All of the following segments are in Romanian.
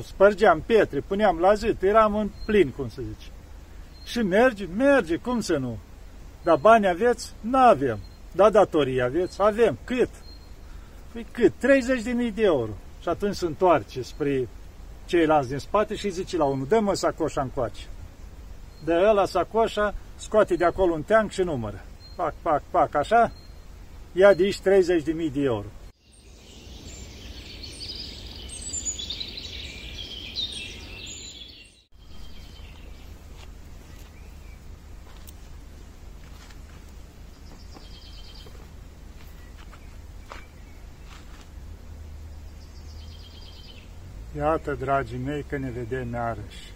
spărgeam pietre, puneam la zid, eram în plin, cum să zice. Și merge, merge, cum să nu? Dar bani aveți? Nu avem. Da datorii aveți? Avem. Cât? Păi cât? 30.000 de euro. Și atunci se întoarce spre ceilalți din spate și zice la unul, dă-mă sacoșa încoace. De ăla sacoșa, scoate de acolo un teanc și numără. Pac, pac, pac, așa, ia de aici 30.000 de euro. Iată, dragii mei, că ne vedem iarăși.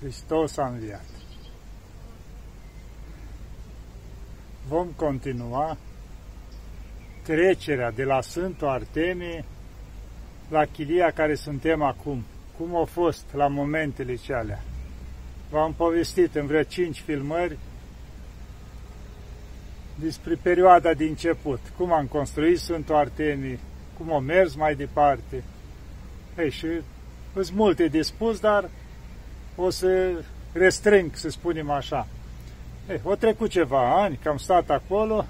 Hristos a înviat. Vom continua trecerea de la Sfântul Artemie la chilia care suntem acum. Cum a fost la momentele cealea. V-am povestit în vreo cinci filmări despre perioada de început, cum am construit Sfântul Artemie, cum am mers mai departe, ei, și sunt multe de spus, dar o să restrâng, să spunem așa. Ei, o trecut ceva ani, că am stat acolo,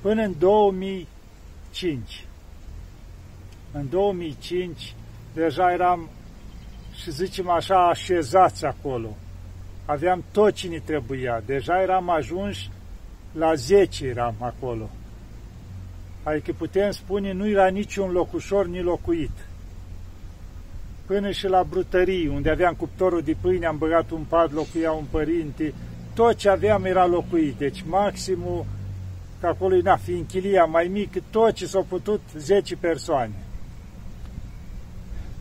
până în 2005. În 2005 deja eram, și zicem așa, așezați acolo. Aveam tot ce ne trebuia. Deja eram ajunși la 10 eram acolo. Adică putem spune, nu era niciun locușor ni locuit până și la brutării, unde aveam cuptorul de pâine, am băgat un pat, locuia un părinte, tot ce aveam era locuit, deci maximul, că acolo na, fi închilia mai mică, tot ce s-au putut 10 persoane.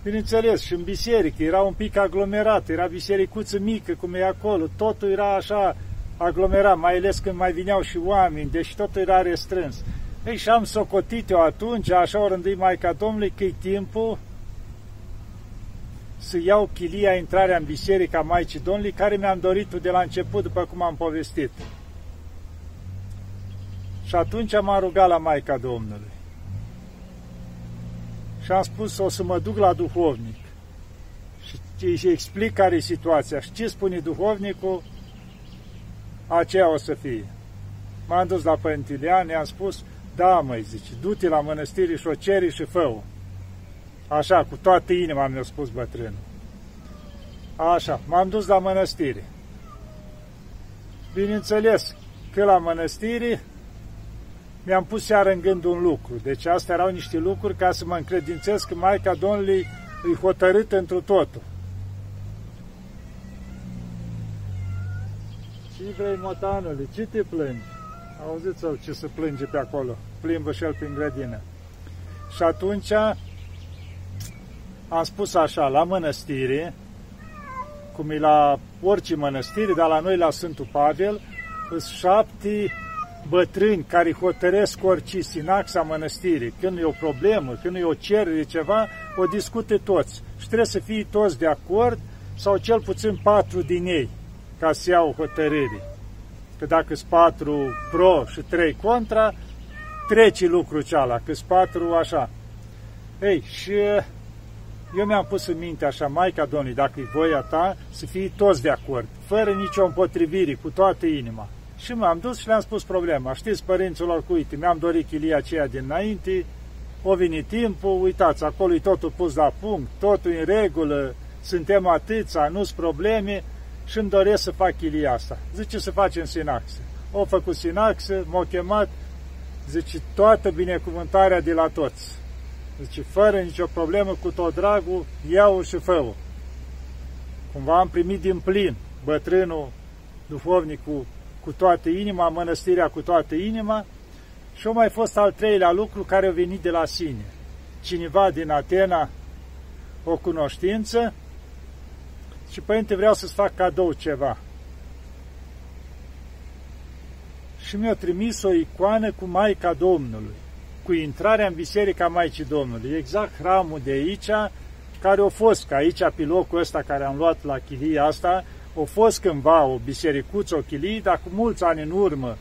Bineînțeles, și în biserică era un pic aglomerat, era bisericuță mică, cum e acolo, totul era așa aglomerat, mai ales când mai vineau și oameni, deci totul era restrâns. Ei, și am socotit eu atunci, așa o rândui Maica Domnului, că e timpul să iau chilia intrarea în Biserica Maicii Domnului, care mi-am dorit-o de la început, după cum am povestit. Și atunci m-am rugat la Maica Domnului. Și am spus, o să mă duc la duhovnic. Și îi explic care e situația. Și ce spune duhovnicul, aceea o să fie. M-am dus la Părintilian, i-am spus, da, măi, zice, du-te la mănăstire și o ceri și fă -o. Așa, cu toată inima mi-a spus bătrânul. Așa, m-am dus la mănăstire. Bineînțeles că la mănăstire mi-am pus iar în gând un lucru. Deci astea erau niște lucruri ca să mă încredințez că Maica Domnului îi hotărât întru totul. Ce vrei, motanule? Ce te plângi? Auziți-l ce se plânge pe acolo. Plimbă și el prin grădină. Și atunci am spus așa, la mănăstire, cum e la orice mănăstire, dar la noi la Sfântul Pavel, sunt șapte bătrâni care hotăresc orice sinaxa mănăstirii. Când e o problemă, când e o cerere, ceva, o discute toți. Și trebuie să fie toți de acord, sau cel puțin patru din ei, ca să iau hotărâri. Că dacă sunt patru pro și trei contra, trece lucrul ceala, că sunt patru așa. Ei, și eu mi-am pus în minte așa, Maica Domnului, dacă e voia ta, să fie toți de acord, fără nicio împotrivire, cu toată inima. Și m-am dus și le-am spus problema. Știți, părinților, cu uite, mi-am dorit chilia aceea dinainte, o venit timpul, uitați, acolo e totul pus la punct, totul în regulă, suntem atâția, nu-s probleme și îmi doresc să fac chilia asta. Zice să facem sinaxă. O făcut sinaxă, m-au chemat, zice, toată binecuvântarea de la toți. Zice, fără nicio problemă, cu tot dragul, iau și fă -o. Cumva am primit din plin bătrânul, duhovnicul, cu toată inima, mănăstirea cu toată inima și au mai fost al treilea lucru care a venit de la sine. Cineva din Atena, o cunoștință și, părinte, vreau să-ți fac cadou ceva. Și mi-a trimis o icoană cu Maica Domnului cu intrarea în Biserica Maicii Domnului. Exact hramul de aici, care a fost, că aici, pe locul ăsta care am luat la chilia asta, a fost cândva o bisericuță, o chilie, dar cu mulți ani în urmă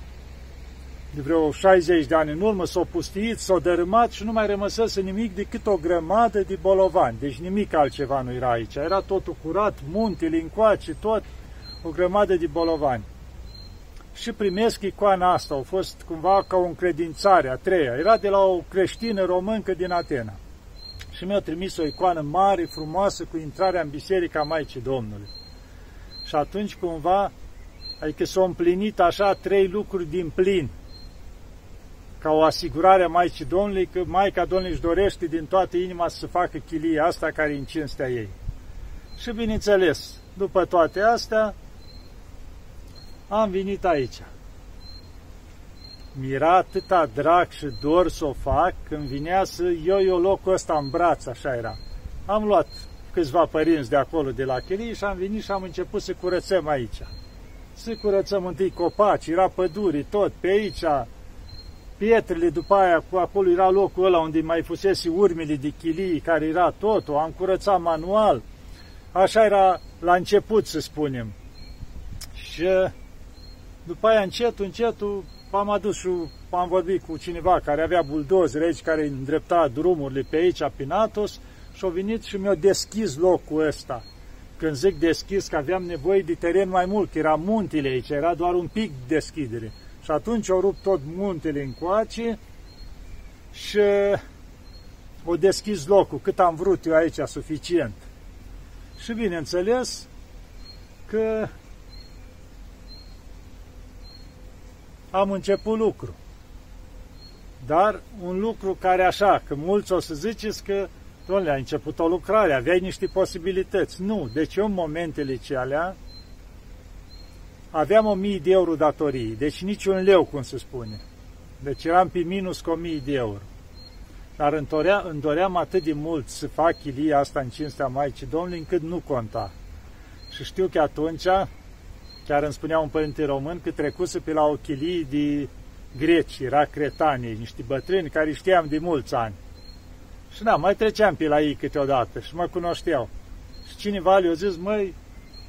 de vreo 60 de ani în urmă, s-au pustiit, s-au dărâmat și nu mai rămăsese nimic decât o grămadă de bolovani. Deci nimic altceva nu era aici. Era totul curat, muntele încoace, tot, o grămadă de bolovani. Și primesc icoana asta, au fost cumva ca o încredințare a treia. Era de la o creștină româncă din Atena. Și mi-a trimis o icoană mare, frumoasă, cu intrarea în Biserica Maicii Domnului. Și atunci cumva, adică s-au împlinit așa trei lucruri din plin ca o asigurare a Maicii Domnului că Maica Domnului își dorește din toată inima să facă chilia asta care e în cinstea ei. Și bineînțeles, după toate astea, am venit aici. Mi-era atâta drag și dor să o fac când vinea să eu eu locul ăsta în braț, așa era. Am luat câțiva părinți de acolo, de la chilie și am venit și am început să curățăm aici. Să curățăm întâi copaci, era păduri, tot, pe aici, pietrele, după aia cu acolo era locul ăla unde mai fusese urmele de chilii, care era totul, am curățat manual. Așa era la început, să spunem. Și după aia, încet, încetul, am adus și am vorbit cu cineva care avea buldozeri aici, care îndrepta drumurile pe aici, prin Atos, și au venit și mi-au deschis locul ăsta. Când zic deschis, că aveam nevoie de teren mai mult, că era muntele aici, era doar un pic de deschidere. Și atunci au rupt tot muntele încoace și o deschis locul, cât am vrut eu aici, suficient. Și bineînțeles că am început lucru. Dar un lucru care așa, că mulți o să ziceți că, domnule, a început o lucrare, aveai niște posibilități. Nu, deci eu în momentele ce alea, aveam o mie de euro datorii, deci niciun leu, cum se spune. Deci eram pe minus cu o mie de euro. Dar îmi, dorea, îmi doream atât de mult să fac chilia asta în cinstea Maicii Domnului, încât nu conta. Și știu că atunci, chiar îmi spunea un părinte român, că trecuse pe la o chilie de greci, era cretanii, niște bătrâni care știam de mulți ani. Și da, mai treceam pe la ei câteodată și mă cunoșteau. Și cineva le-a zis, măi,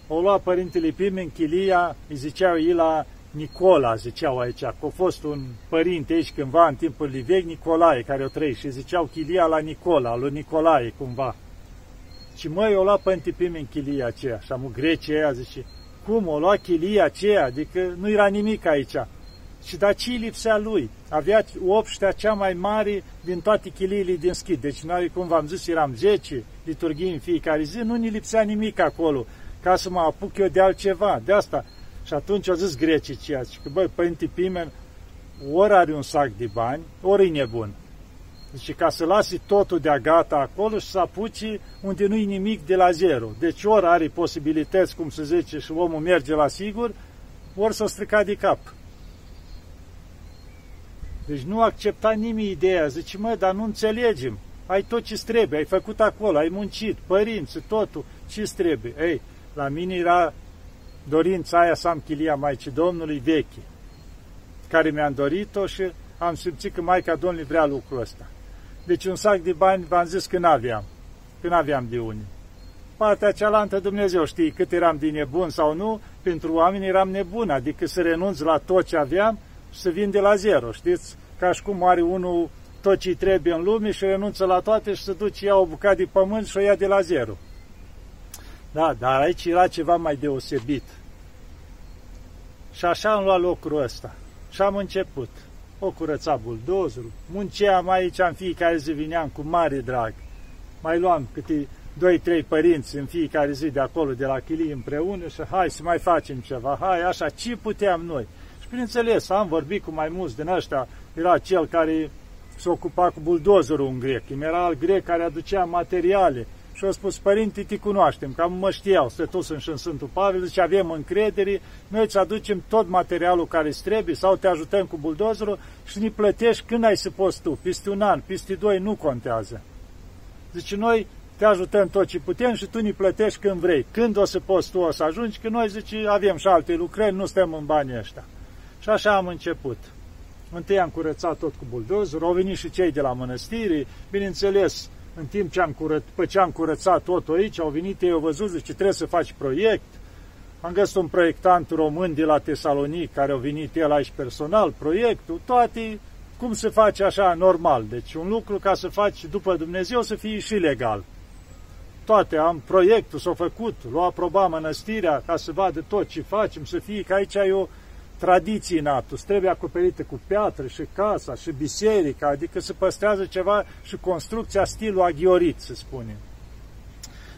o lua părintele Pimen Chilia, îi ziceau ei la Nicola, ziceau aici, că a fost un părinte aici cândva în timpul lui vechi, Nicolae, care o trăi, și ziceau Chilia la Nicola, lui Nicolae, cumva. Și măi, o lua părinte Pimen Chilia aceea, și am Grecia aia, zice, cum, o lua Chilia aceea, adică nu era nimic aici. Și da ce lipsea lui? Avea obștea cea mai mare din toate chiliile din schid. Deci noi, cum v-am zis, eram 10 liturghii în fiecare zi, nu ni lipsea nimic acolo ca să mă apuc eu de altceva, de asta. Și atunci au zis grecii azi, că băi, Părinte Pimen, ori are un sac de bani, ori e nebun. Deci ca să lasi totul de gata acolo și să apuci unde nu-i nimic de la zero. Deci ori are posibilități, cum se zice, și omul merge la sigur, ori să o strica de cap. Deci nu accepta nimeni ideea. Zice, mă, dar nu înțelegem. Ai tot ce trebuie, ai făcut acolo, ai muncit, părinți, totul, ce trebuie. Ei, la mine era dorința aia să am chilia Maicii Domnului veche, care mi-am dorit-o și am simțit că Maica Domnului vrea lucrul ăsta. Deci un sac de bani v-am zis că n-aveam, că n-aveam de unii. Partea cealaltă Dumnezeu știe cât eram de nebun sau nu, pentru oameni eram nebun, adică să renunț la tot ce aveam și să vin de la zero, știți? Ca și cum are unul tot ce trebuie în lume și renunță la toate și să duce ia o bucată de pământ și o ia de la zero. Da, dar aici era ceva mai deosebit. Și așa am luat locul ăsta. Și am început. O curăța buldozul, munceam aici în fiecare zi, vineam cu mare drag. Mai luam câte doi, trei părinți în fiecare zi de acolo, de la chilii împreună și hai să mai facem ceva, hai așa, ce puteam noi? Și bineînțeles, am vorbit cu mai mulți din ăștia, era cel care se ocupa cu buldozerul un grec, era alt grec care aducea materiale, și au spus, părinte, te cunoaștem, cam mă știau, stătus în Sfântul Pavel, zice, avem încredere, noi îți aducem tot materialul care îți trebuie sau te ajutăm cu buldozerul și ne plătești când ai să poți tu, peste un an, peste doi, nu contează. Zice, noi te ajutăm tot ce putem și tu ne plătești când vrei. Când o să poți tu o să ajungi, că noi, zice, avem și alte lucrări, nu stăm în banii ăștia. Și așa am început. Întâi am curățat tot cu buldozerul, au venit și cei de la mănăstire, bineînțeles, în timp ce am, curăț, pe ce am curățat totul aici, au venit ei, au văzut, zice, trebuie să faci proiect, am găsit un proiectant român de la Tesalonic, care a venit el aici personal, proiectul, toate, cum se face așa normal. Deci un lucru ca să faci după Dumnezeu să fie și legal. Toate, am proiectul, s-a făcut, l-a aprobat mănăstirea ca să vadă tot ce facem, să fie că aici ai o tradiție în Atos, trebuie acoperită cu piatră și casa și biserica, adică se păstrează ceva și construcția stilul aghiorit, să spunem.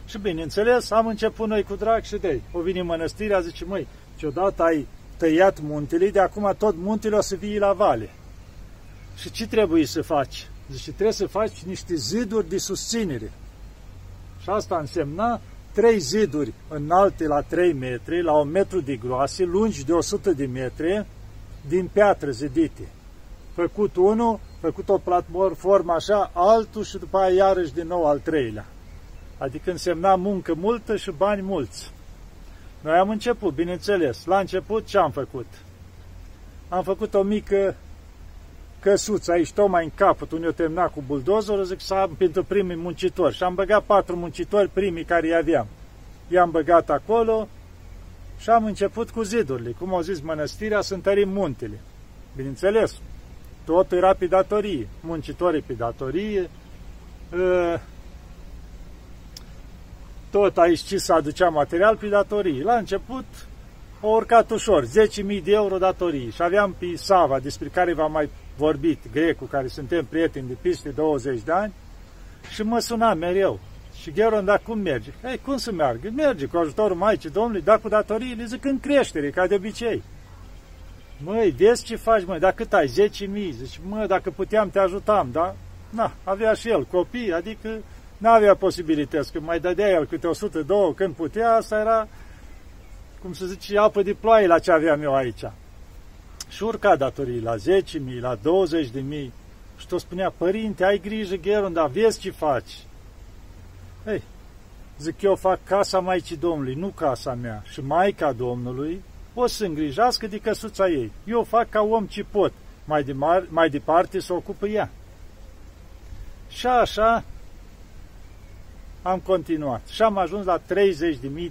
Și bineînțeles, am început noi cu drag și de O vine mănăstirea, zice, măi, ciodată ai tăiat muntele, de acum tot muntele o să vii la vale. Și ce trebuie să faci? Zice, trebuie să faci niște ziduri de susținere. Și asta însemna trei ziduri înalte la 3 metri, la un metru de groase, lungi de 100 de metri, din piatră zidite. Făcut unul, făcut o platformă așa, altul și după aia iarăși din nou al treilea. Adică însemna muncă multă și bani mulți. Noi am început, bineînțeles. La început ce am făcut? Am făcut o mică căsuță aici, tocmai în capăt, unde eu termina cu buldozorul, zic să am pentru primii muncitori. Și am băgat patru muncitori primii care i aveam. I-am băgat acolo și am început cu zidurile. Cum au zis mănăstirea, să întărim muntele. Bineînțeles, totul era pe datorie. Muncitorii pe datorie, ă, tot aici ce să aducea material pe datorii. La început a urcat ușor, 10.000 de euro datorii și aveam pe Sava, despre care v-am mai vorbit, grecul, care suntem prieteni de peste 20 de ani, și mă suna mereu. Și Gheron, dar cum merge? Ei, cum să meargă? Merge cu ajutorul Maicii Domnului, dar cu datoriile, zic, în creștere, ca de obicei. Măi, vezi ce faci, măi, dacă cât ai? 10.000? Zici, mă, dacă puteam, te ajutam, da? Na, avea și el copii, adică N-avea posibilități, că mai dădea el câte 102 când putea, asta era, cum să zice, apă de ploaie la ce aveam eu aici. Și urca datorii la 10.000, la 20.000 și tot spunea, părinte, ai grijă, Gheron, dar vezi ce faci. Ei, zic, eu fac casa Maicii Domnului, nu casa mea. Și Maica Domnului o să îngrijească de căsuța ei. Eu fac ca om ce pot. Mai, de mar, mai departe să ocupă ea. Și așa am continuat și am ajuns la 30.000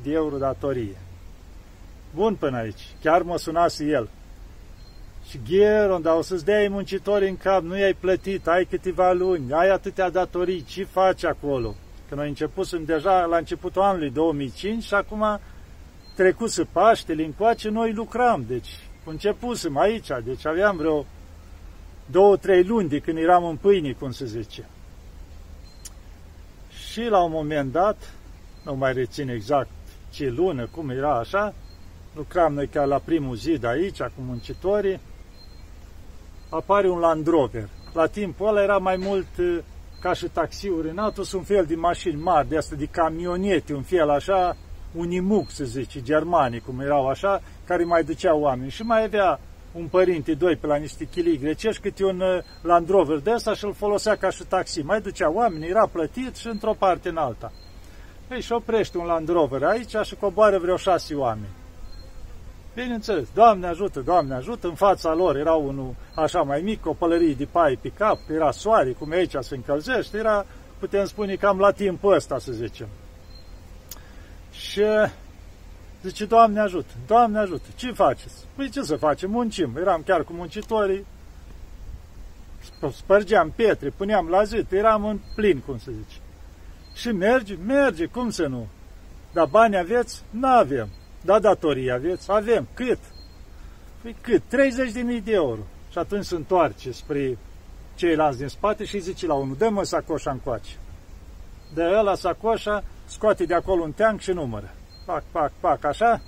de euro datorie. Bun până aici, chiar mă sunase el. Și Gheron, dar o să-ți dea muncitori în cap, nu i-ai plătit, ai câteva luni, ai atâtea datorii, ce faci acolo? Că noi începusem deja la începutul anului 2005 și acum trecuse Paștele încoace, noi lucram, deci începusem aici, deci aveam vreo două, trei luni de când eram în pâine, cum se zice. Și la un moment dat, nu mai rețin exact ce lună, cum era așa, lucram noi chiar la primul zid aici, cu muncitorii, apare un Land Rover. La timpul ăla era mai mult uh, ca și taxiuri în autos, un fel de mașini mari, de asta de camionete, un fel așa, un imuc, să zice, germanii, cum erau așa, care mai duceau oameni. Și mai avea un părinte, doi, pe la niște chilii grecești, câte un uh, Land Rover de ăsta și îl folosea ca și taxi. Mai ducea oameni, era plătit și într-o parte în alta. Ei, și oprește un Land Rover aici și coboară vreo șase oameni. Bineînțeles, Doamne ajută, Doamne ajută, în fața lor era unul așa mai mic, o pălărie de pai pe cap, era soare, cum e aici se încălzește, era, putem spune, cam la timpul ăsta, să zicem. Și Zice, Doamne ajută, Doamne ajută, ce faceți? Păi ce să facem, muncim. Eram chiar cu muncitorii, spărgeam pietre, puneam la zid, eram în plin, cum să zice. Și merge? Merge, cum să nu? Dar bani aveți? Nu avem. Da datorii aveți? Avem. Cât? Păi cât? 30.000 de euro. Și atunci se întoarce spre ceilalți din spate și zice la unul, dă-mă sacoșa încoace. De ăla sacoșa, scoate de acolo un teanc și numără pac, pac, pac, așa,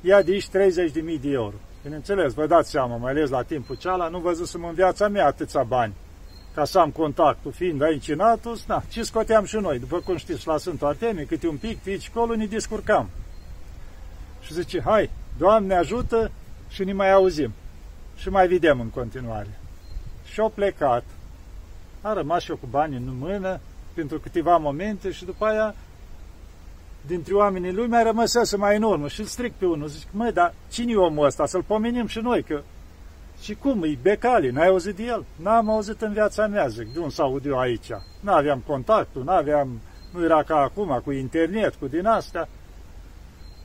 ia de aici 30.000 de euro. Bineînțeles, vă dați seama, mai ales la timpul ceala, nu văzusem în viața mea atâția bani ca să am contactul, fiind aici în Atos, na, ce scoteam și noi, după cum știți, la Sfântul Artemie, câte un pic, aici acolo, ne descurcam. Și zice, hai, Doamne ajută și ne mai auzim. Și mai vedem în continuare. Și au plecat. A rămas și eu cu bani în mână pentru câteva momente și după aia dintre oamenii lui mai rămăsese mai în urmă și îl stric pe unul. Zic, măi, dar cine e omul ăsta? Să-l pomenim și noi, că... Și cum, e Becali, n-ai auzit de el? N-am auzit în viața mea, zic, de un să aud eu aici. N-aveam contactul, n-aveam, nu era ca acum, cu internet, cu din astea.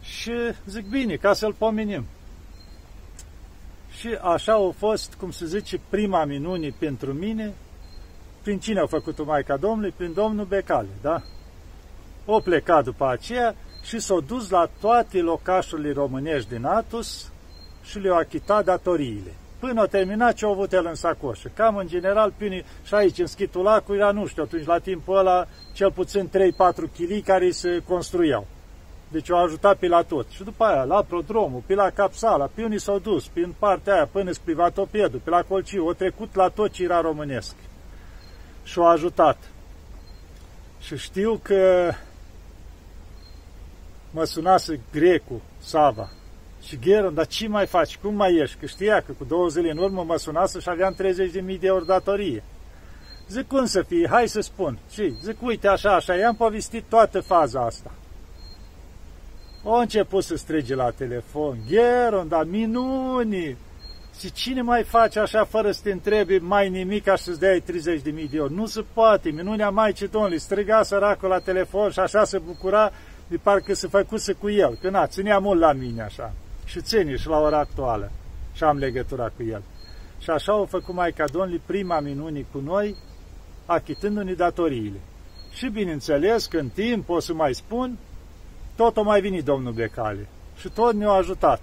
Și zic, bine, ca să-l pomenim. Și așa a fost, cum se zice, prima minune pentru mine. Prin cine au făcut-o Maica Domnului? Prin domnul Becale, da? O plecat după aceea și s-au dus la toate locașurile românești din Atus și le-au achitat datoriile. Până a terminat ce au avut el în sacoșă. Cam în general, până și aici, în schitul lacului, era, nu știu, atunci la timpul ăla, cel puțin 3-4 kg care se construiau. Deci au ajutat pe la tot. Și după aia, la prodromul, pe la capsala, pe unii s-au dus, prin partea aia, până spre Vatopedul, pe la Colciu, au trecut la tot ce era românesc. Și au ajutat. Și știu că mă sunase Grecu, Sava, și Gheron, dar ce mai faci? Cum mai ești? Că știa că cu două zile în urmă mă sunase și aveam 30.000 de euro datorie. Zic, cum să fie? Hai să spun. Și zic, uite, așa, așa, i-am povestit toată faza asta. O început să strige la telefon, Gheron, dar minuni! Și cine mai face așa fără să te întrebi mai nimic ca să-ți dea 30 de mii de euro? Nu se poate, minunea Maicii Domnului, striga săracul la telefon și așa se bucura de parcă se făcuse cu el, că na, ținea mult la mine așa. Și ține și la ora actuală. Și am legătura cu el. Și așa au făcut Maica Domnului prima minuni cu noi, achitându-ne datoriile. Și bineînțeles că în timp, o să mai spun, tot o mai venit domnul Becale. Și tot ne-a ajutat.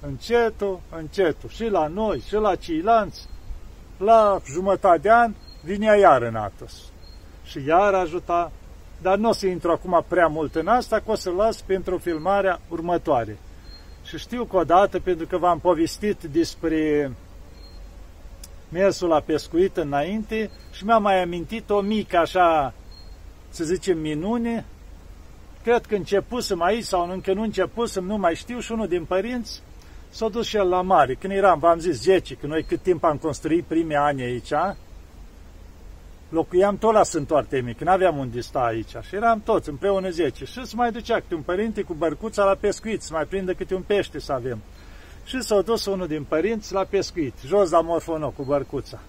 Încetul, încetul. Și la noi, și la ceilalți. La jumătate de an, vinea iar în Atos. Și iar ajuta. Dar nu o să intru acum prea mult în asta, că o să las pentru filmarea următoare. Și știu că odată, pentru că v-am povestit despre mersul la pescuit înainte și mi-am mai amintit o mică așa, să zicem, minune cred că începusem aici sau încă nu începusem, nu mai știu, și unul din părinți s-a dus și el la mare. Când eram, v-am zis, 10, că noi cât timp am construit primii ani aici, locuiam tot la Sfântul Artemii, când aveam unde sta aici. Și eram toți împreună 10. Și se mai ducea câte un părinte cu bărcuța la pescuit, să mai prindă câte un pește să avem. Și s-a dus unul din părinți la pescuit, jos la morfono cu bărcuța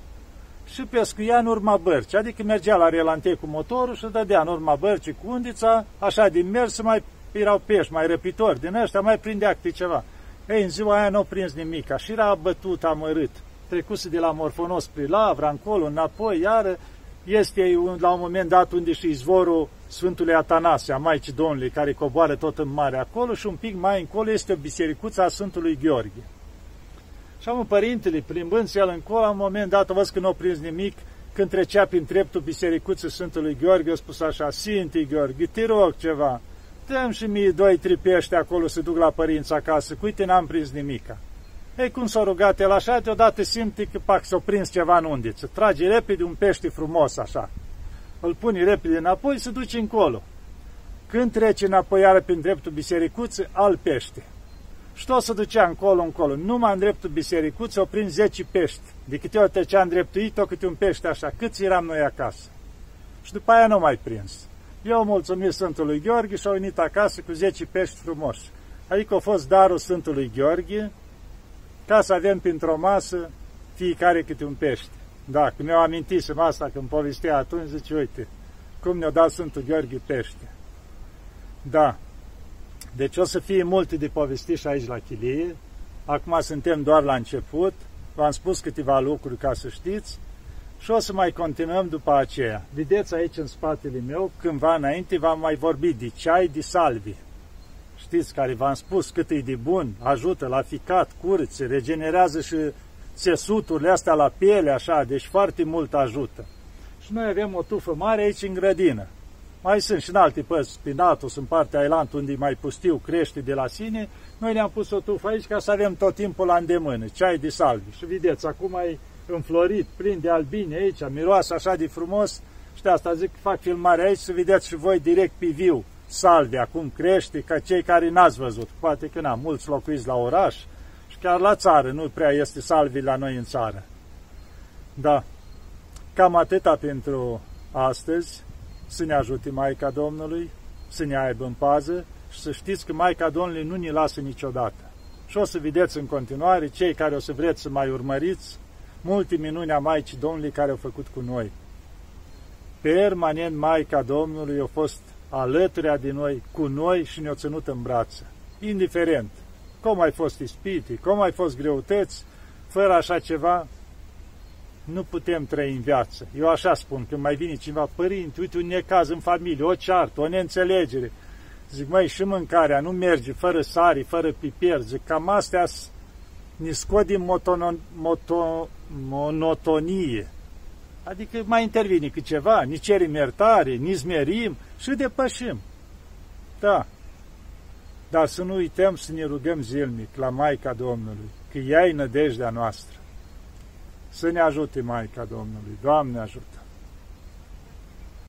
și pescuia în urma bărci, adică mergea la relante cu motorul și dădea în urma bărcii cu undița, așa din mers mai erau pești mai răpitori, din ăștia mai prindea câte ceva. Ei, în ziua aia nu au prins nimic, și era bătut, amărât. Trecuse de la Morfonos spre Lavra, încolo, înapoi, iară, este la un moment dat unde și izvorul Sfântului Atanasie, a Maicii Domnului, care coboară tot în mare acolo și un pic mai încolo este o bisericuță a Sfântului Gheorghe. Și am părintele, plimbând el încolo, la un moment dat, văd că nu a prins nimic, când trecea prin treptul bisericuței Sfântului Gheorghe, a spus așa, Sfântii Gheorghe, te rog ceva, dăm și mie doi, trei pești acolo să duc la părinți acasă, cu uite, n-am prins nimica. Ei, cum s-a rugat el așa, deodată simte că pac s-a prins ceva în undiță. Trage repede un pește frumos așa. Îl pune repede înapoi și se duce încolo. Când trece înapoi iară prin dreptul bisericuței, al pește. Și tot se ducea încolo, încolo. Numai în dreptul bisericuței o prins 10 pești. De câte ori trecea în dreptul ei, tot câte un pește așa. Câți eram noi acasă? Și după aia nu mai prins. Eu mulțumim Sfântului Gheorghe și au venit acasă cu 10 pești frumoși. Adică a fost darul Sfântului Gheorghe ca să avem printr-o masă fiecare câte un pește. Da, când mi-au amintisem asta când povestea atunci, zice, uite, cum ne-a dat Sfântul Gheorghe pește. Da, deci o să fie multe de povesti și aici la chilie. Acum suntem doar la început. V-am spus câteva lucruri ca să știți. Și o să mai continuăm după aceea. Vedeți aici în spatele meu, cândva înainte v-am mai vorbit de ceai de salvi. Știți, care v-am spus cât e de bun, ajută la ficat, curți, regenerează și țesuturile astea la piele, așa, deci foarte mult ajută. Și noi avem o tufă mare aici în grădină. Mai sunt și în alte părți, prin Atos, în partea Ailant, unde e mai pustiu, crește de la sine. Noi ne-am pus o tufă aici ca să avem tot timpul la îndemână, ceai de salvi. Și vedeți, acum e înflorit, plin de albine aici, miroase așa de frumos. Și de asta zic, fac filmare aici să vedeți și voi direct pe viu salvi, acum crește, ca cei care n-ați văzut. Poate că n-am, mulți locuiți la oraș și chiar la țară, nu prea este salvi la noi în țară. Da, cam atâta pentru astăzi să ne ajute Maica Domnului, să ne aibă în pază și să știți că Maica Domnului nu ne lasă niciodată. Și o să vedeți în continuare, cei care o să vreți să mai urmăriți, multe minuni a Maicii Domnului care au făcut cu noi. Permanent Maica Domnului a fost alături de noi, cu noi și ne-a ținut în brațe. indiferent cum ai fost ispiti, cum ai fost greutăți, fără așa ceva, nu putem trăi în viață. Eu așa spun, când mai vine cineva, părinte, uite un necaz în familie, o ceartă, o neînțelegere. Zic, mai și mâncarea nu merge, fără sari, fără piper. Zic, cam astea ne scot din motono, moto, monotonie. Adică mai intervine cu ceva, ni cerim iertare, ni zmerim și depășim. Da. Dar să nu uităm să ne rugăm zilnic la Maica Domnului, că ea e nădejdea noastră. Să ne ajute Maica Domnului. Doamne ajută!